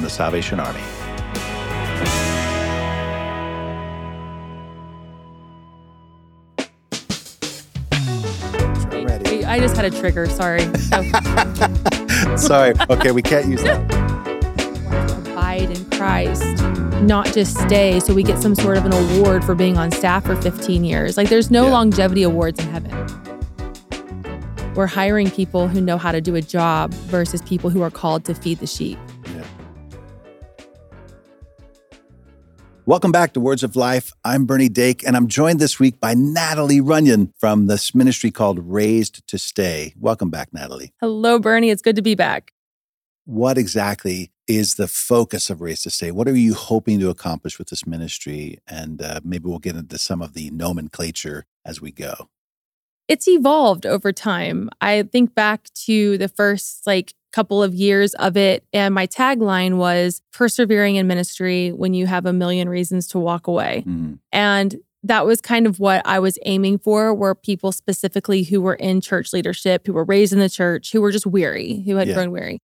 from the Salvation Army. Wait, I just had a trigger. Sorry. So, Sorry. Okay, we can't use that. abide in Christ, not just stay. So we get some sort of an award for being on staff for 15 years. Like there's no Yeah. longevity awards in heaven. We're hiring people who know how to do a job versus people who are called to feed the sheep. Welcome back to Words of Life. I'm Bernie Dake, and I'm joined this week by Natalie Runion from this ministry called Raised to Stay. Welcome back, Natalie. Hello, Bernie. It's good to be back. What exactly is the focus of Raised to Stay? What are you hoping to accomplish with this ministry? And uh, maybe we'll get into some of the nomenclature as we go. it's evolved over time. I think back to the first like couple of years of it, and my tagline was persevering in ministry when you have a million reasons to walk away. Mm, And that was kind of what I was aiming for were people specifically who were in church leadership, who were raised in the church, who were just weary, who had Yeah. grown weary.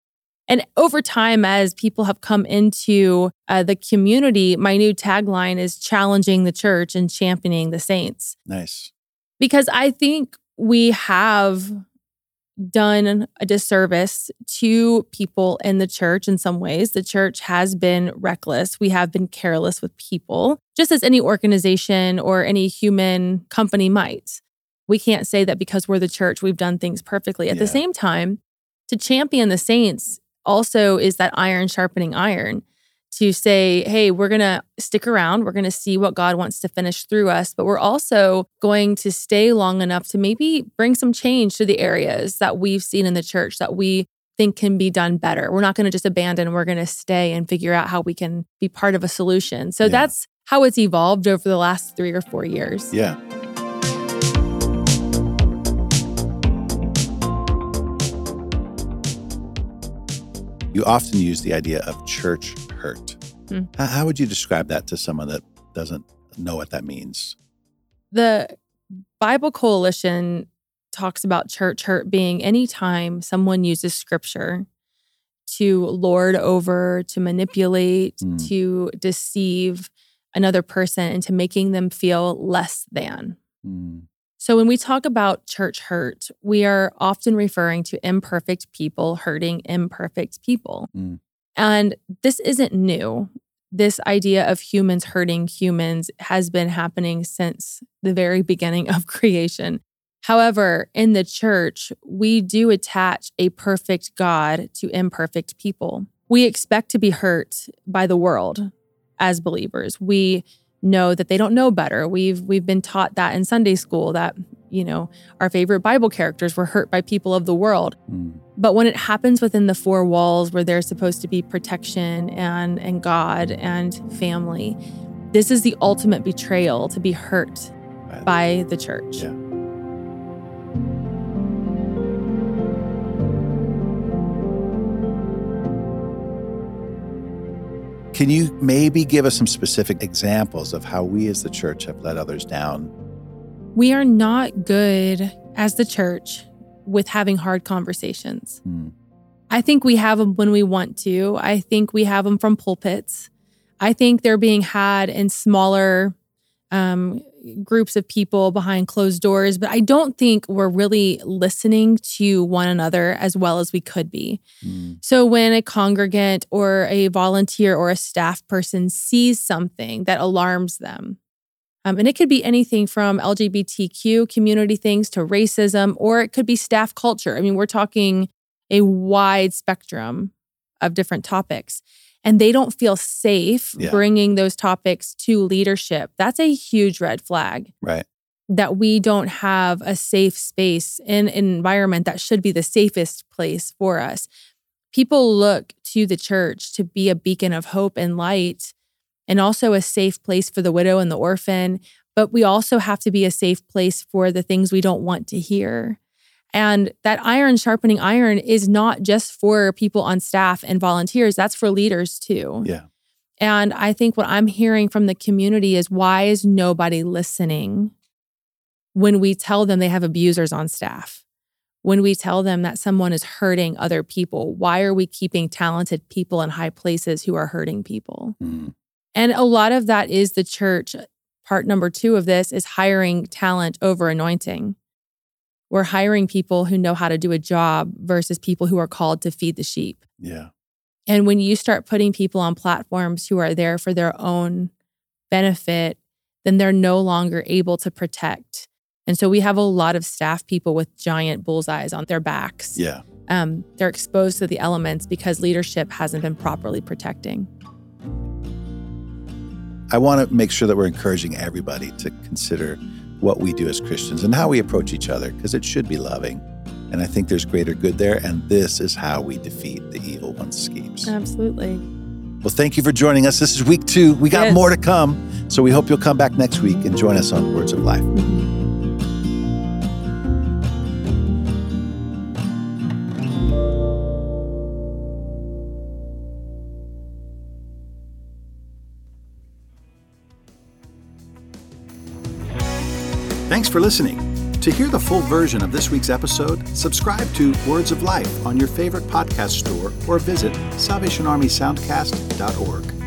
And over time, as people have come into uh, the community, my new tagline is challenging the church and championing the saints nice. because I think we have done a disservice to people in the church in some ways. The church has been reckless. We have been careless with people, just as any organization or any human company might. We can't say that because we're the church, we've done things perfectly. At Yeah. the same time, to champion the saints also is that iron sharpening iron to say, hey, we're going to stick around. We're going to see what God wants to finish through us, but we're also going to stay long enough to maybe bring some change to the areas that we've seen in the church that we think can be done better. We're not going to just abandon, we're going to stay and figure out how we can be part of a solution. So Yeah. that's how it's evolved over the last three or four years. Yeah. You often use the idea of church hurt. Hmm. How, how would you describe that to someone that doesn't know what that means? The Bible Coalition talks about church hurt being anytime someone uses scripture to lord over, to manipulate, Mm. to deceive another person into making them feel less than. Mm, So when we talk about church hurt, we are often referring to imperfect people hurting imperfect people. Mm. And this isn't new. This idea of humans hurting humans has been happening since the very beginning of creation. However, in the church, we do attach a perfect God to imperfect people. We expect to be hurt by the world as believers. We know that they don't know better. We've we've been taught that in Sunday school that, you know, our favorite Bible characters were hurt by people of the world. mm, But when it happens within the four walls where there's supposed to be protection and and God and family, this is the ultimate betrayal to be hurt Right. by the church. Yeah. Can you maybe give us some specific examples of how we as the church have let others down? We are not good as the church with having hard conversations. Mm, I think we have them when we want to. I think we have them from pulpits. I think they're being had in smaller um, groups of people behind closed doors, but I don't think we're really listening to one another as well as we could be. mm, So when a congregant or a volunteer or a staff person sees something that alarms them, um, and it could be anything from LGBTQ community things to racism, or it could be staff culture. I mean, we're talking a wide spectrum of different topics. And they don't feel safe Yeah. bringing those topics to leadership. That's a huge red flag right. that we don't have a safe space in an environment that should be the safest place for us. People look to the church to be a beacon of hope and light and also a safe place for the widow and the orphan. But we also have to be a safe place for the things we don't want to hear. And that iron sharpening iron is not just for people on staff and volunteers, that's for leaders too. Yeah. And I think what I'm hearing from the community is why is nobody listening when we tell them they have abusers on staff? when we tell them that someone is hurting other people? Why are we keeping talented people in high places who are hurting people? Mm. And a lot of that is the church. Part number two of this is hiring talent over anointing. We're hiring people who know how to do a job versus people who are called to feed the sheep. Yeah. And when you start putting people on platforms who are there for their own benefit, then they're no longer able to protect. And so we have a lot of staff people with giant bullseyes on their backs. Yeah. Um, they're exposed to the elements because leadership hasn't been properly protecting. I want to make sure that we're encouraging everybody to consider what we do as Christians and how we approach each other because it should be loving. And I think there's greater good there. And this is how we defeat the evil one's schemes. Absolutely. Well, thank you for joining us. This is week two. We got Yes. more to come. So we hope you'll come back next week and join us on Words of Life. Thanks for listening. To hear the full version of this week's episode, subscribe to Words of Life on your favorite podcast store or visit SalvationArmySoundcast.org.